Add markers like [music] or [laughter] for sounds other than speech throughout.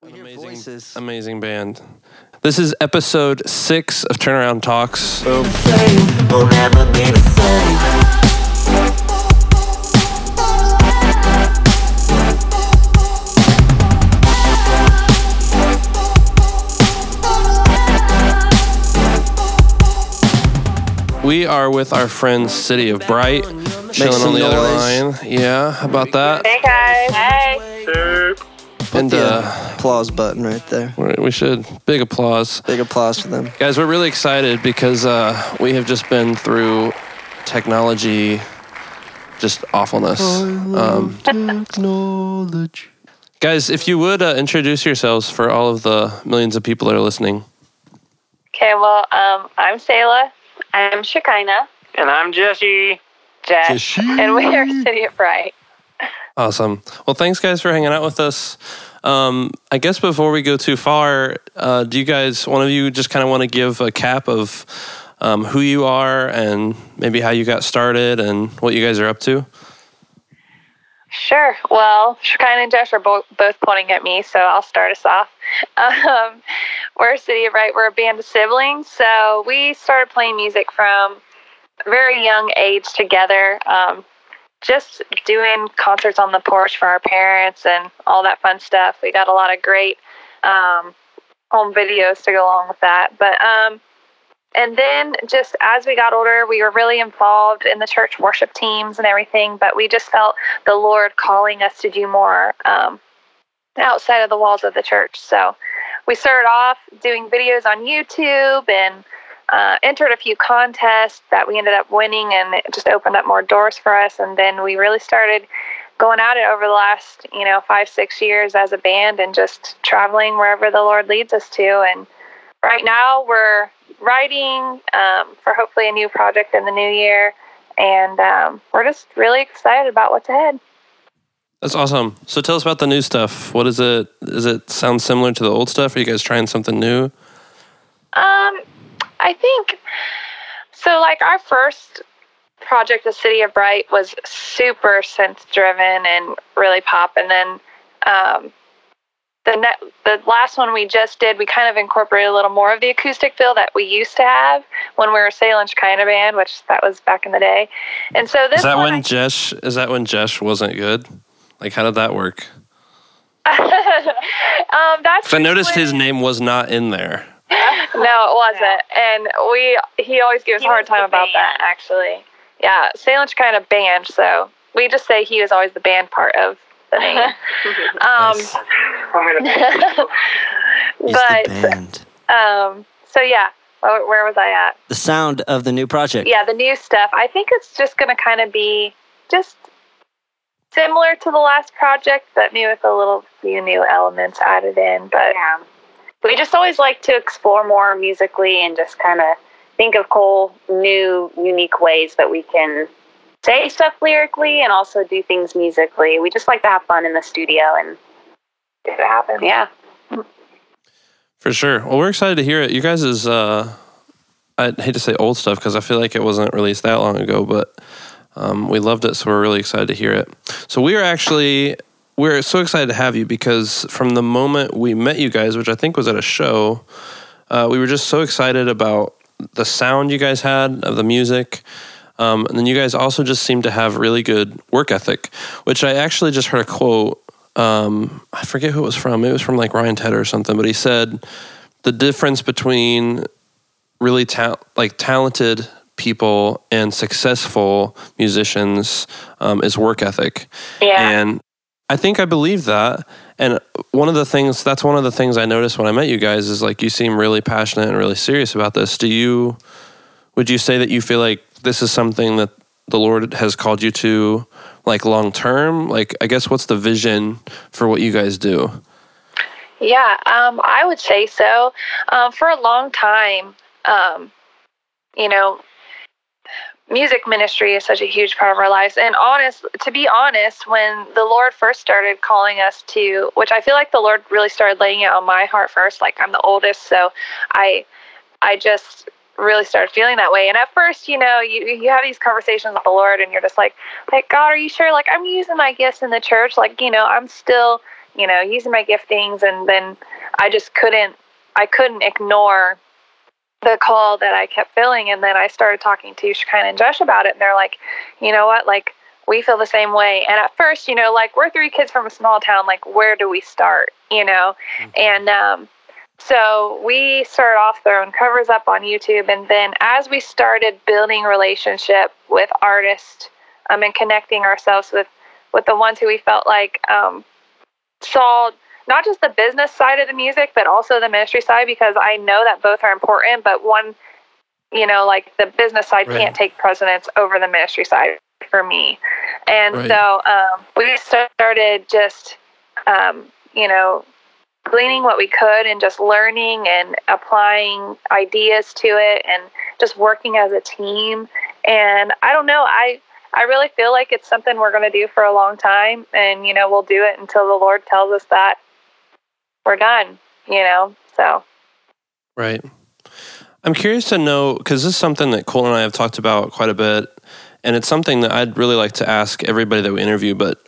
We hear amazing, voices. amazing band. This is episode six of Turnaround Talks. Boom. will never be the same. We are with our friends City of Bright, chilling on the other line. Yeah, how about that? Hey guys. Hey. And uh, applause button right there. we we should big applause, Big applause for them. guys. We're really excited because uh, we have just been through technology, just awfulness. Um, guys, if you would uh, introduce yourselves for all of the millions of people that are listening. Okay, well, um, I'm Selah. I'm Shekinah. And I'm Jesse. Jess. And we are City of Bright. Awesome. Well, thanks, guys, for hanging out with us. Um, I guess before we go too far, uh, do you guys, one of you, just kind of want to give a cap of um, who you are and maybe how you got started and what you guys are up to? Sure. Well, Shekinah and Josh are bo- both pointing at me, so I'll start us off. [laughs] Um, we're a City of Bright. We're a band of siblings. So we started playing music from very young age together. Um, just doing concerts on the porch for our parents and all that fun stuff. We got a lot of great um, home videos to go along with that. But um, and then just as we got older, we were really involved in the church worship teams and everything. But we just felt the Lord calling us to do more um, outside of the walls of the church. So we started off doing videos on YouTube and uh, entered a few contests that we ended up winning, and it just opened up more doors for us. And then we really started going at it over the last, you know, five, six years as a band and just traveling wherever the Lord leads us to. And right now we're writing um, for hopefully a new project in the new year. And um, we're just really excited about what's ahead. That's awesome. So tell us about the new stuff. What is it? Does it sound similar to the old stuff? Are you guys trying something new? Um, I think so. Like our first project, the City of Bright, was super synth driven and really pop. And then um, the ne- the last one we just did, we kind of incorporated a little more of the acoustic feel that we used to have when we were Salem's kind of band, which that was back in the day. And so this Is that one, when I- Jesh? Is that when Jesh wasn't good? Like, how did that work? [laughs] um, that's I noticed when- his name was not in there. [laughs] No, it wasn't. And we he always gives He a hard time the about that actually. Yeah, Salem's kind of band, so we just say he was always the band part of the [laughs] name. [laughs] um Nice. I'm gonna He's but the band. um so yeah, where, where was I at? The sound of the new project. Yeah, the new stuff. I think it's just going to kind of be just similar to the last project, but maybe with a little few new elements added in. But Yeah. We just always like to explore more musically and just kind of think of cool, new, unique ways that we can say stuff lyrically and also do things musically. We just like to have fun in the studio and if it happens, yeah. For sure. Well, we're excited to hear it. You guys is uh I hate to say old stuff because I feel like it wasn't released that long ago, but um, we loved it, so we're really excited to hear it. So we are actually we're so excited to have you because from the moment we met you guys, which I think was at a show, uh, we were just so excited about the sound you guys had of the music. Um, and then you guys also just seemed to have really good work ethic, which I actually just heard a quote. Um, I forget who it was from. It was from like Ryan Tedder or something, but he said the difference between really ta- like talented people and successful musicians um, is work ethic. yeah. And I think I believe that. And one of the things that's one of the things I noticed when I met you guys is like you seem really passionate and really serious about this. Do you would you say that you feel like this is something that the Lord has called you to like long term? Like I guess what's the vision for what you guys do? Yeah, um, I would say so. Um, for a long time, um, you know, music ministry is such a huge part of our lives. And honest, to be honest, when the Lord first started calling us to, which I feel like the Lord really started laying it on my heart first. Like I'm the oldest, so I, I just really started feeling that way. And at first, you know, you you have these conversations with the Lord, and you're just like, like God, are you sure? Like I'm using my gifts in the church. Like you know, I'm still you know, using my giftings, and then I just couldn't, I couldn't ignore the call that I kept feeling. And then I started talking to Shekinah and Josh about it, and they're like, you know what, like we feel the same way. And at first, you know, like we're three kids from a small town, like where do we start, you know? And um, so we started off throwing covers up on YouTube, and then as we started building relationship with artists um, and connecting ourselves with with the ones who we felt like um, saw not just the business side of the music, but also the ministry side, because I know that both are important, but one, you know, like the business side Right. can't take precedence over the ministry side for me. And Right. so um, we started just, um, you know, gleaning what we could and just learning and applying ideas to it and just working as a team. And I don't know, I I really feel like it's something we're going to do for a long time and you know, we'll do it until the Lord tells us that we're done, you know. So, Right. I'm curious to know because this is something that Cole and I have talked about quite a bit, and it's something that I'd really like to ask everybody that we interview. But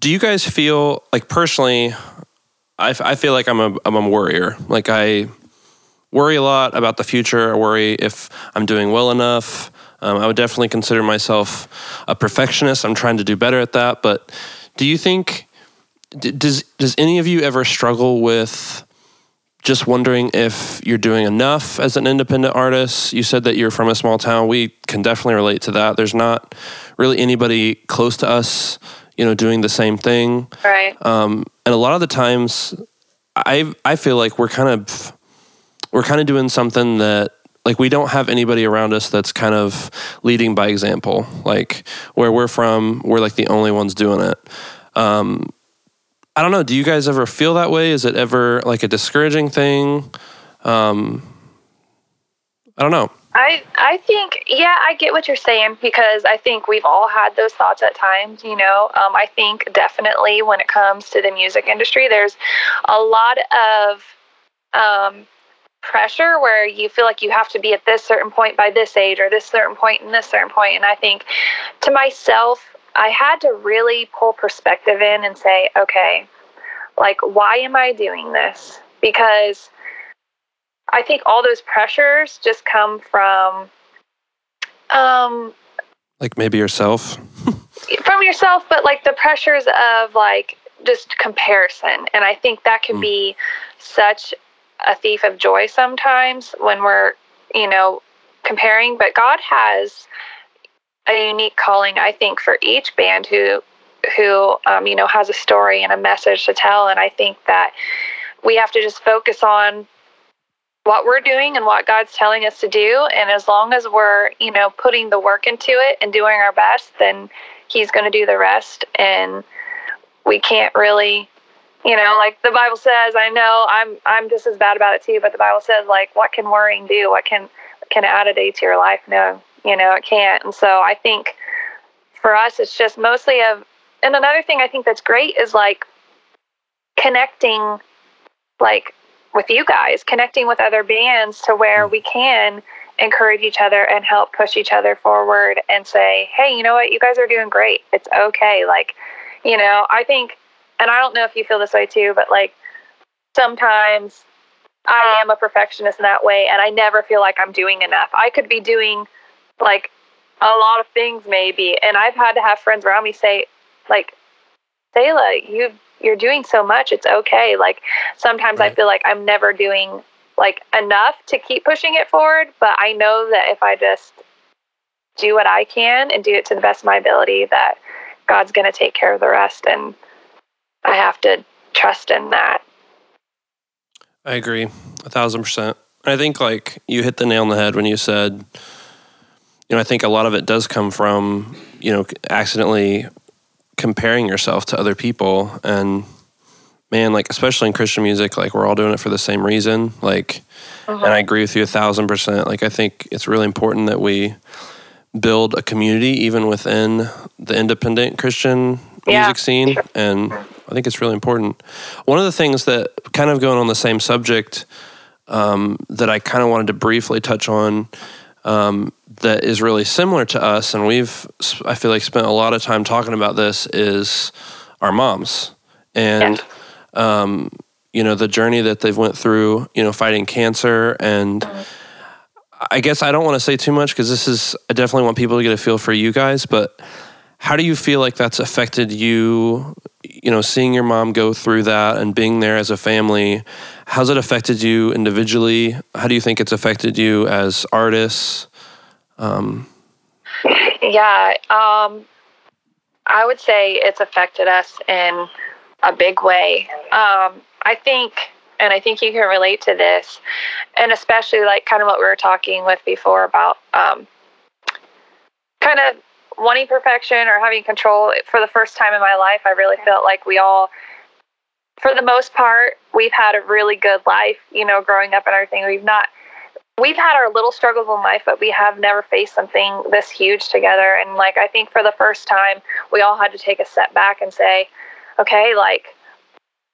do you guys feel like personally? I, feel like I'm a I'm a worrier. Like I worry a lot about the future. I worry if I'm doing well enough. Um, I would definitely consider myself a perfectionist. I'm trying to do better at that. But do you think d- does does any of you ever struggle with just wondering if you're doing enough as an independent artist. You said that you're from a small town. We can definitely relate to that. There's not really anybody close to us, you know, doing the same thing. right. Um, and a lot of the times, I I feel like we're kind of we're kind of doing something that like we don't have anybody around us that's kind of leading by example. Like where we're from, we're like the only ones doing it. Um, I don't know. Do you guys ever feel that way? Is it ever like a discouraging thing? Um, I don't know. I I think yeah, I get what you're saying because I think we've all had those thoughts at times. You know, um, I think definitely when it comes to the music industry, there's a lot of um, pressure where you feel like you have to be at this certain point by this age or this certain point and this certain point. And I think to myself, I had to really pull perspective in and say, okay, like why am I doing this? Because I think all those pressures just come from um Like maybe yourself. [laughs] from yourself, but like the pressures of like just comparison. And I think that can Mm. be such a thief of joy sometimes when we're, you know, comparing. But God has a unique calling, I think, for each band who who um, you know has a story and a message to tell. And I think that we have to just focus on what we're doing and what God's telling us to do. And as long as we're, you know, putting the work into it and doing our best, then He's going to do the rest. And we can't really, you know, like the Bible says. I know I'm I'm just as bad about it too, but the Bible says like, what can worrying do? What can can add a day to your life? No, you know, it can't. And so I think for us, it's just mostly of. And another thing I think that's great is like connecting, like with you guys, connecting with other bands to where mm. we can encourage each other and help push each other forward and say, hey, you know what? You guys are doing great. It's okay. Like, you know, I think, and I don't know if you feel this way too, but like sometimes I am a perfectionist in that way and I never feel like I'm doing enough. I could be doing like a lot of things maybe. And I've had to have friends around me say, like, Selah, you you're doing so much. It's okay. Like sometimes I feel like I'm never doing like enough to keep pushing it forward, but I know that if I just do what I can and do it to the best of my ability that God's going to take care of the rest and I have to trust in that. I agree, a thousand percent. I think like you hit the nail on the head when you said, you know, I think a lot of it does come from you know accidentally comparing yourself to other people, and man, like especially in Christian music, like we're all doing it for the same reason. Like, and I agree with you a thousand percent. Like I think it's really important that we build a community even within the independent Christian Yeah. music scene, and I think it's really important. One of the things that kind of going on the same subject um, that I kind of wanted to briefly touch on um, that is really similar to us, and we've I feel like spent a lot of time talking about this is our moms and um, you know the journey that they've went through. You know, fighting cancer, and I guess I don't want to say too much because this is. I definitely want people to get a feel for you guys, but how do you feel like that's affected you? You know, seeing your mom go through that and being there as a family. How's it affected you individually? How do you think it's affected you as artists? Um, Yeah, um, I would say it's affected us in a big way. Um, I think, and I think you can relate to this, and especially like kind of what we were talking with before about um, kind of wanting perfection or having control. For the first time in my life, I really felt like we all, for the most part, we've had a really good life, you know, growing up and everything. We've not we've had our little struggles in life, but we have never faced something this huge together. And like, I think for the first time, we all had to take a step back and say, okay, like,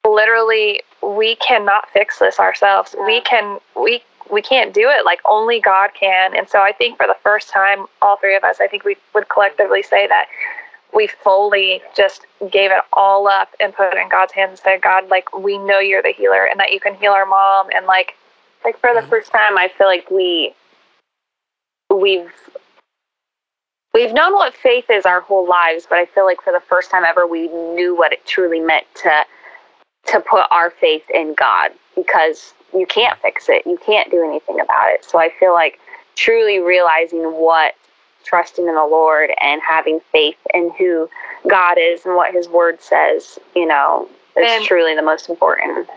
literally, we cannot fix this ourselves. We can, we, we can't do it. Like, only God can. And so I think for the first time, all three of us, I think we would collectively say that we fully just gave it all up and put it in God's hands and said, God, like, we know you're the healer and that you can heal our mom. And like, like for the mm-hmm. first time i feel like we we've we've known what faith is our whole lives but i feel like for the first time ever we knew what it truly meant to to put our faith in god because you can't fix it. You can't do anything about it. So i feel like truly realizing what trusting in the lord and having faith in who god is and what his word says you know is And- truly the most important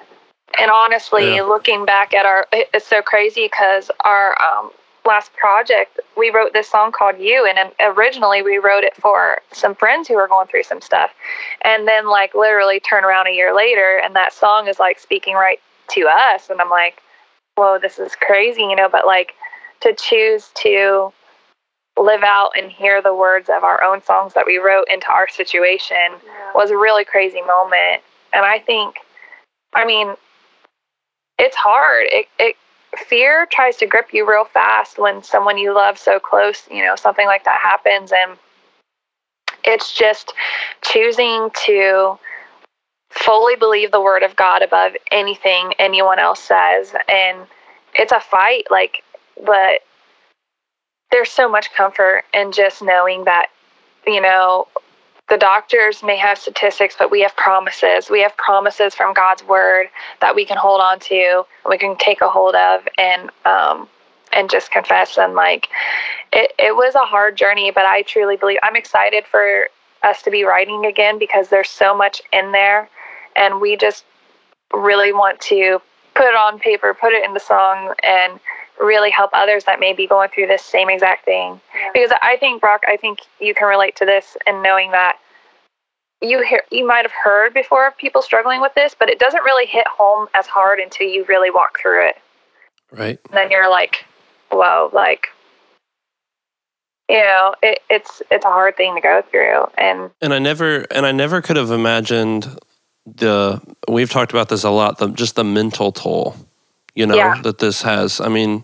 And honestly, Yeah. looking back at our, it's so crazy because our um, last project, we wrote this song called "You," and originally we wrote it for some friends who were going through some stuff, and then like literally turn around a year later, and that song is like speaking right to us, and I'm like, whoa, this is crazy, you know. But like to choose to live out and hear the words of our own songs that we wrote into our situation was a really crazy moment, and I think, I mean it's hard. It, it fear tries to grip you real fast when someone you love so close, you know, something like that happens and it's just choosing to fully believe the word of God above anything anyone else says and it's a fight like but there's so much comfort in just knowing that you know the doctors may have statistics, but we have promises. We have promises from God's word that we can hold on to, we can take a hold of, and um, and just confess. And like, it, it was a hard journey, but I truly believe I'm excited for us to be writing again because there's so much in there, and we just really want to put it on paper, put it in the song, and really help others that may be going through this same exact thing because I think Brock, I think you can relate to this and knowing that you hear you might have heard before of people struggling with this, but it doesn't really hit home as hard until you really walk through it. right. And then you're like, whoa, like you know, it, it's it's a hard thing to go through, and and I never and I never could have imagined the we've talked about this a lot the just the mental toll you know Yeah. that this has. I mean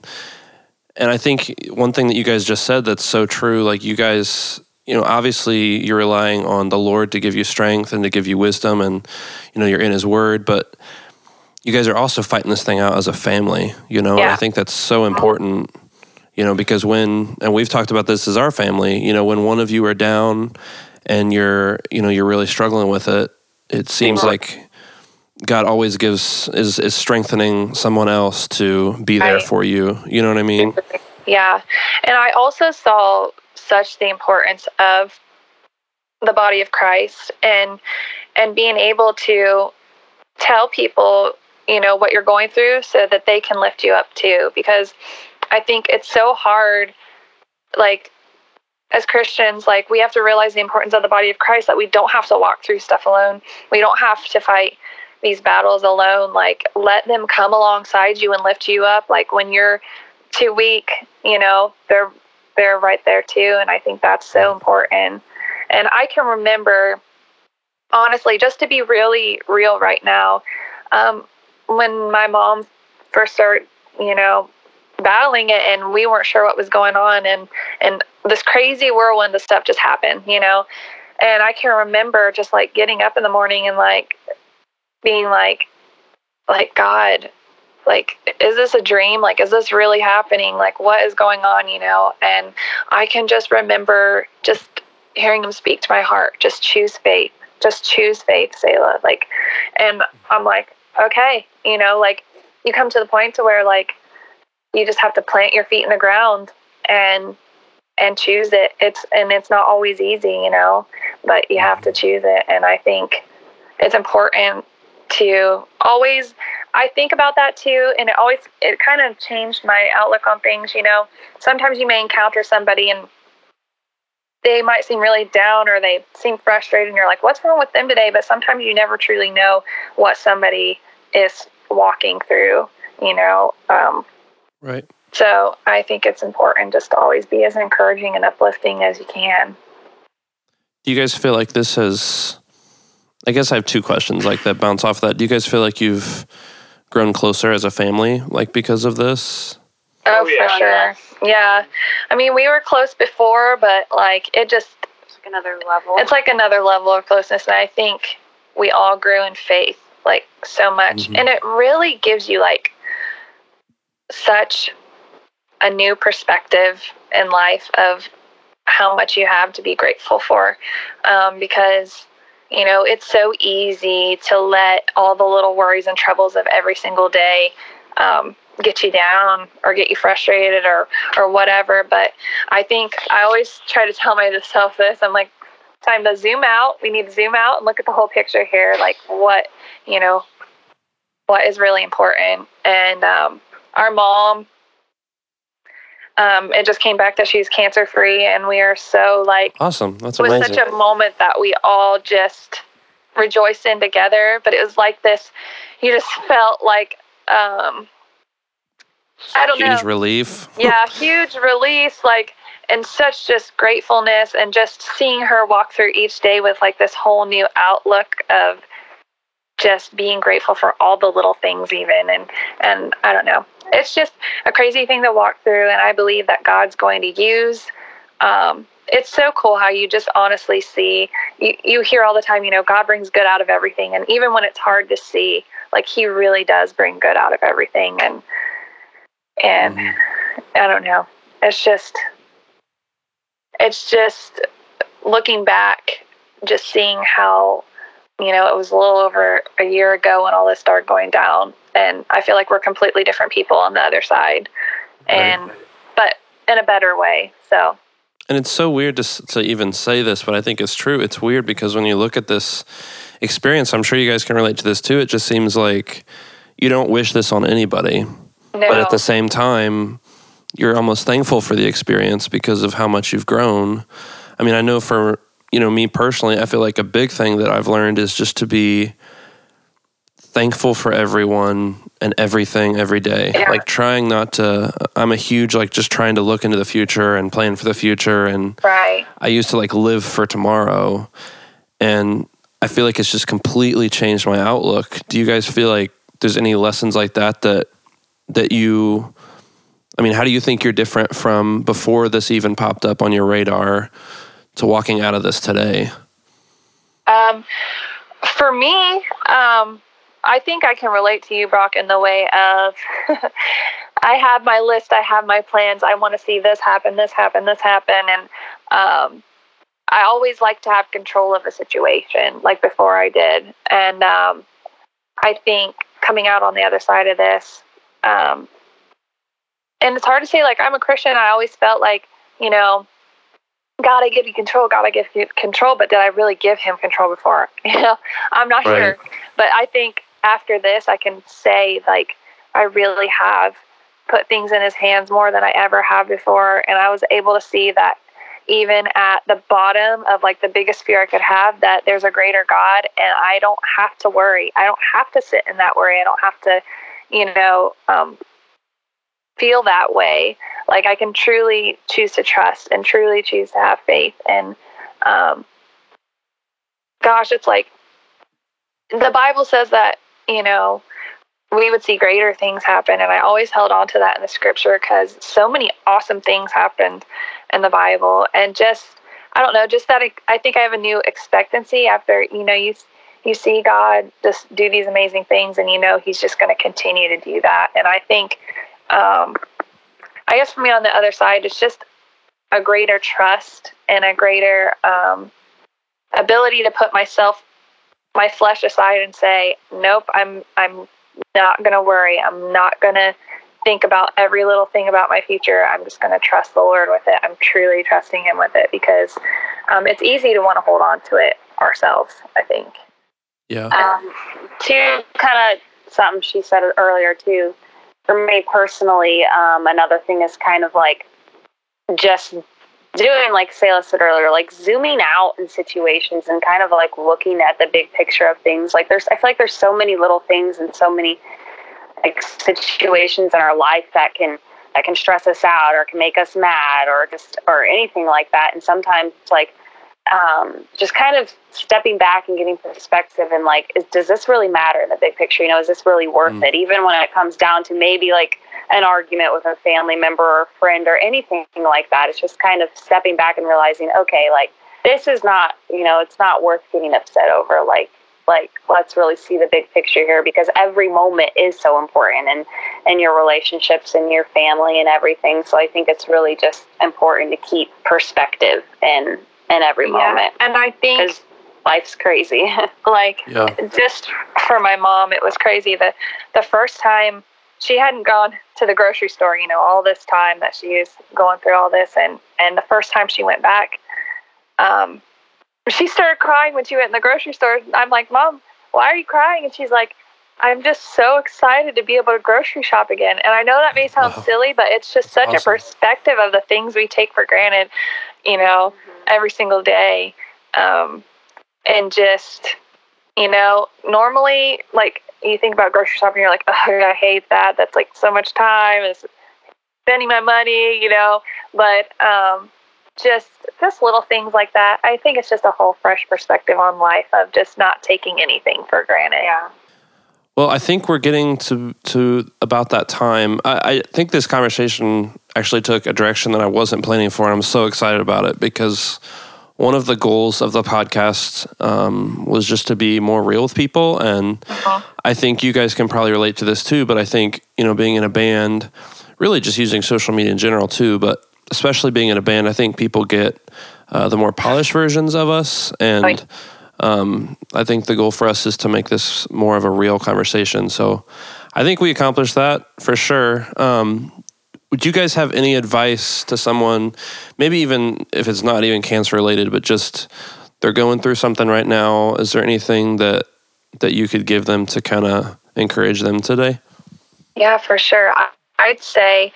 and I think one thing that you guys just said that's so true like you guys you know obviously you're relying on the Lord to give you strength and to give you wisdom and you know you're in his word but you guys are also fighting this thing out as a family you know and I think that's so important you know because when and we've talked about this as our family you know when one of you are down and you're you know you're really struggling with it it seems mm-hmm. like god always gives is is strengthening someone else to be there Right. for you you know what i mean Yeah. And I also saw such the importance of the body of Christ and and being able to tell people, you know, what you're going through so that they can lift you up too because I think it's so hard like as Christians, like we have to realize the importance of the body of Christ that we don't have to walk through stuff alone. We don't have to fight these battles alone. Like let them come alongside you and lift you up. Like when you're too weak, you know, they're they're right there too. And I think that's so important. And I can remember honestly, just to be really real right now, um, when my mom first started, you know, battling it and we weren't sure what was going on and and this crazy whirlwind of stuff just happened, you know. And I can remember just like getting up in the morning and like being like, like God, like is this a dream? Like is this really happening? Like what is going on? You know? And I can just remember just hearing him speak to my heart. Just choose faith. Just choose faith, Selah. Like, and I'm like, okay, you know, like you come to the point to where like you just have to plant your feet in the ground and and choose it. It's and it's not always easy, you know, but you have to mm-hmm. choose it. And I think it's important to always I think about that too and it always it kind of changed my outlook on things, you know. Sometimes you may encounter somebody and they might seem really down or they seem frustrated and you're like, what's wrong with them today? But sometimes you never truly know what somebody is walking through, you know. Um, Right. so I think it's important just to always be as encouraging and uplifting as you can. Do you guys feel like this has? I guess I have two questions like that bounce off that. Do you guys feel like you've grown closer as a family, like because of this? Oh, Oh, yeah. for sure. Yeah. I mean, we were close before, but like it just, It's like another level. it's like another level of closeness. And I think we all grew in faith like so much. Mhm. And it really gives you like such a new perspective in life of how much you have to be grateful for. Um, because, you know, it's so easy to let all the little worries and troubles of every single day um, get you down or get you frustrated or, or whatever. But I think I always try to tell myself this I'm like, time to zoom out. We need to zoom out and look at the whole picture here. Like, what, you know, what is really important. And um, our mom, um, it just came back that she's cancer free, and we are so like Awesome. That's amazing. it was such a moment that we all just rejoiced in together. But it was like this, you just felt like, um, I don't Huge know, relief. yeah, [laughs] huge release, like, and such just gratefulness, and just seeing her walk through each day with like this whole new outlook of just being grateful for all the little things, even, and and I don't know, it's just a crazy thing to walk through, and I believe that God's going to use. Um, it's so cool how you just honestly see you, you hear all the time you know god brings good out of everything and even when it's hard to see like he really does bring good out of everything and and Mhm. I don't know. It's just, it's just looking back, just seeing how, you know, it was a little over a year ago when all this started going down. And I feel like we're completely different people on the other side. And, but in a better way. So, And it's so weird to, to even say this, but I think it's true. It's weird because when you look at this experience, I'm sure you guys can relate to this too. It just seems like you don't wish this on anybody. no. But at the same time, you're almost thankful for the experience because of how much you've grown. I mean, I know for, you know, me personally, I feel like a big thing that I've learned is just to be thankful for everyone and everything every day. Yeah. Like trying not to I'm a huge like just trying to look into the future and plan for the future and right. I used to like live for tomorrow and I feel like it's just completely changed my outlook. Do you guys feel like there's any lessons like that that that you I mean, how do you think you're different from before this even popped up on your radar to walking out of this today? Um, for me, um, I think I can relate to you, Brock, in the way of [laughs] I have my list, I have my plans, I want to see this happen, this happen, this happen, and um, I always like to have control of a situation, like before I did, and um, I think coming out on the other side of this, um, and it's hard to say. Like I'm a Christian, I always felt like you know God, I give you control. God, I give you control. But did I really give him control before? [laughs] You know, I'm not Right. sure. But I think after this, I can say like I really have put things in his hands more than I ever have before, and I was able to see that even at the bottom of like the biggest fear I could have, that there's a greater God, and I don't have to worry. I don't have to sit in that worry. I don't have to, you know, um, feel that way like i can truly choose to trust and truly choose to have faith and um, gosh it's like the bible says that you know we would see greater things happen and i always held on to that in the scripture because so many awesome things happened in the bible and just i don't know just that i think i have a new expectancy after you know you you see God just do these amazing things, and you know He's just going to continue to do that. And I think, um, I guess for me on the other side, it's just a greater trust and a greater um, ability to put myself, my flesh aside, and say, "Nope, I'm I'm not going to worry. I'm not going to." think about every little thing about my future. I'm just going to trust the Lord with it. I'm truly trusting Him with it because um, it's easy to want to hold on to it ourselves, I think. Yeah. Um, to kind of something she said earlier too. For me personally, um, another thing is kind of like just doing like Selah said earlier, like zooming out in situations and kind of like looking at the big picture of things. Like there's, I feel like there's so many little things and so many like situations in our life that can that can stress us out or can make us mad or just or anything like that. And sometimes like um, just kind of stepping back and getting perspective and like, is, does this really matter in the big picture? You know, is this really worth Mm. it? Even when it comes down to maybe like an argument with a family member or a friend or anything like that. It's just kind of stepping back and realizing, okay, like this is not, you know, it's not worth getting upset over. Like, like let's really see the big picture here because every moment is so important and and your relationships and your family and everything. So I think it's really just important to keep perspective in in every moment And I think life's crazy. [laughs] like Yeah. just for my mom it was crazy the the first time she hadn't gone to the grocery store you know all this time that she was going through all this and and the first time she went back um she started crying when she went in the grocery store i'm like mom why are you crying and she's like i'm just so excited to be able to grocery shop again and i know that may sound Wow. silly but it's just That's such awesome. a perspective of the things we take for granted you know every single day um and just you know normally like you think about grocery shopping you're like oh i hate that that's like so much time is spending my money you know? But um just just little things like that. I think it's just a whole fresh perspective on life of just not taking anything for granted. Yeah. Well, I think we're getting to to about that time. I, I think this conversation actually took a direction that I wasn't planning for, and I'm so excited about it because one of the goals of the podcast um, was just to be more real with people, and I think you guys can probably relate to this too. But I think you know, being in a band, really just using social media in general too, but especially being in a band, I think people get uh, the more polished versions of us and. Right. Um, I think the goal for us is to make this more of a real conversation. So I think we accomplished that for sure. Um, would you guys have any advice to someone, maybe even if it's not even cancer related, but just they're going through something right now? Is there anything that that you could give them to kind of encourage them today? Yeah, for sure. I'd say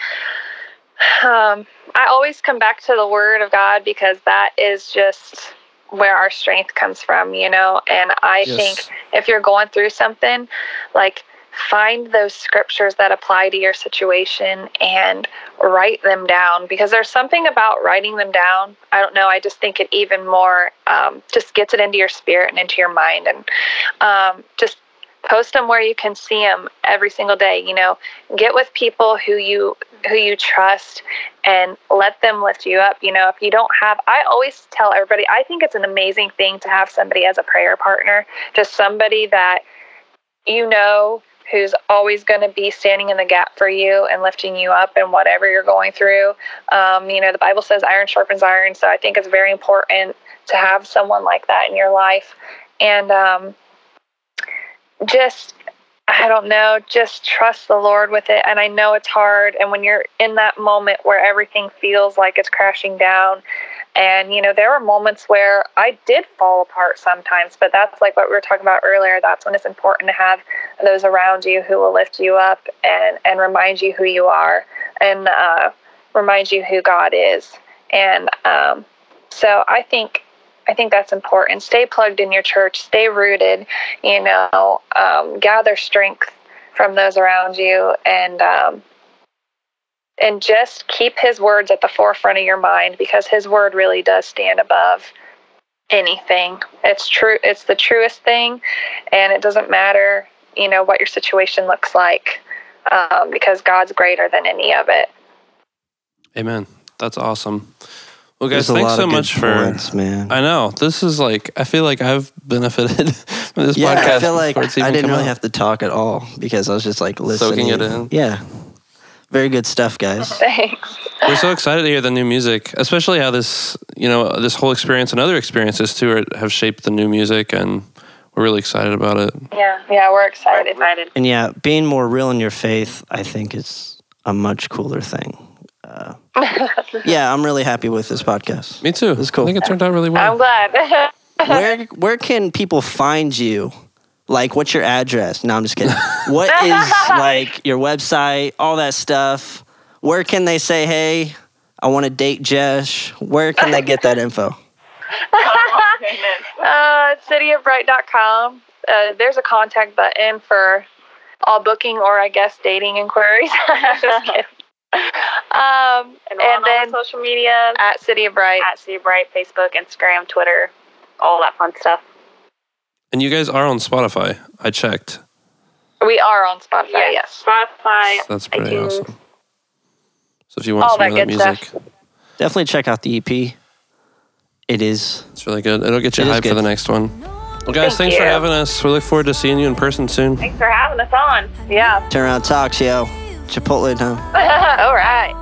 um, I always come back to the Word of God because that is just where our strength comes from, you know. And I Yes. think if you're going through something, like find those scriptures that apply to your situation and write them down because there's something about writing them down. I don't know. I just think it even more um, just gets it into your spirit and into your mind and um, just post them where you can see them every single day you know? Get with people who you who you trust and let them lift you up you know? If you don't have i always tell everybody i think it's an amazing thing to have somebody as a prayer partner just somebody that you know who's always going to be standing in the gap for you and lifting you up in whatever you're going through. Um, you know the bible says iron sharpens iron so i think it's very important to have someone like that in your life. And um, just I don't know, just trust the Lord with it. And I know it's hard. And when you're in that moment where everything feels like it's crashing down, and you know, there were moments where I did fall apart sometimes, but that's like what we were talking about earlier. That's when it's important to have those around you who will lift you up and, and remind you who you are and uh, remind you who God is. And um, so I think I think that's important. Stay plugged in your church. Stay rooted. You know, um, gather strength from those around you, and um, and just keep His words at the forefront of your mind because His word really does stand above anything. It's true. It's the truest thing, and it doesn't matter. You know what your situation looks like, um, because God's greater than any of it. Amen. That's awesome. Well, guys, There's thanks so of good much for. points, man. I know this is like I feel like I've benefited [laughs] from this yeah, podcast. I feel like before I didn't really out. have to talk at all because I was just like listening. Soaking it in. Yeah. Very good stuff, guys. [laughs] Thanks. We're so excited to hear the new music, especially how this, you know, this whole experience and other experiences too are, have shaped the new music, and we're really excited about it. Yeah. Yeah, we're excited. Excited. And yeah, being more real in your faith, I think, is a much cooler thing. Uh, [laughs] yeah, I'm really happy with this podcast. Me too. That's cool. I think it turned out really well. I'm glad. [laughs] Where where can people find you? Like, what's your address? No, I'm just kidding. [laughs] What is like your website? All that stuff. Where can they say, "Hey, I want to date Jesh"? Where can they get that info? uh, cityofbright.com. Uh, there's a contact button for all booking or I guess dating inquiries. Just [laughs] kidding. Um, And, and on then social media at City of Bright. at City of Bright, Facebook, Instagram, Twitter, all that fun stuff. And you guys are on Spotify. I checked. We are on Spotify. Yes. Spotify. That's pretty iTunes. awesome. So if you want All some of that that good music, stuff. Definitely check out the EP. It is. it's really good. It'll get you It is hyped for the next one. Well, guys, Thank thanks for having us. We look forward to seeing you in person soon. Thanks for having us on. Yeah. Turn around, talks, yo. Chipotle time. [laughs] all right.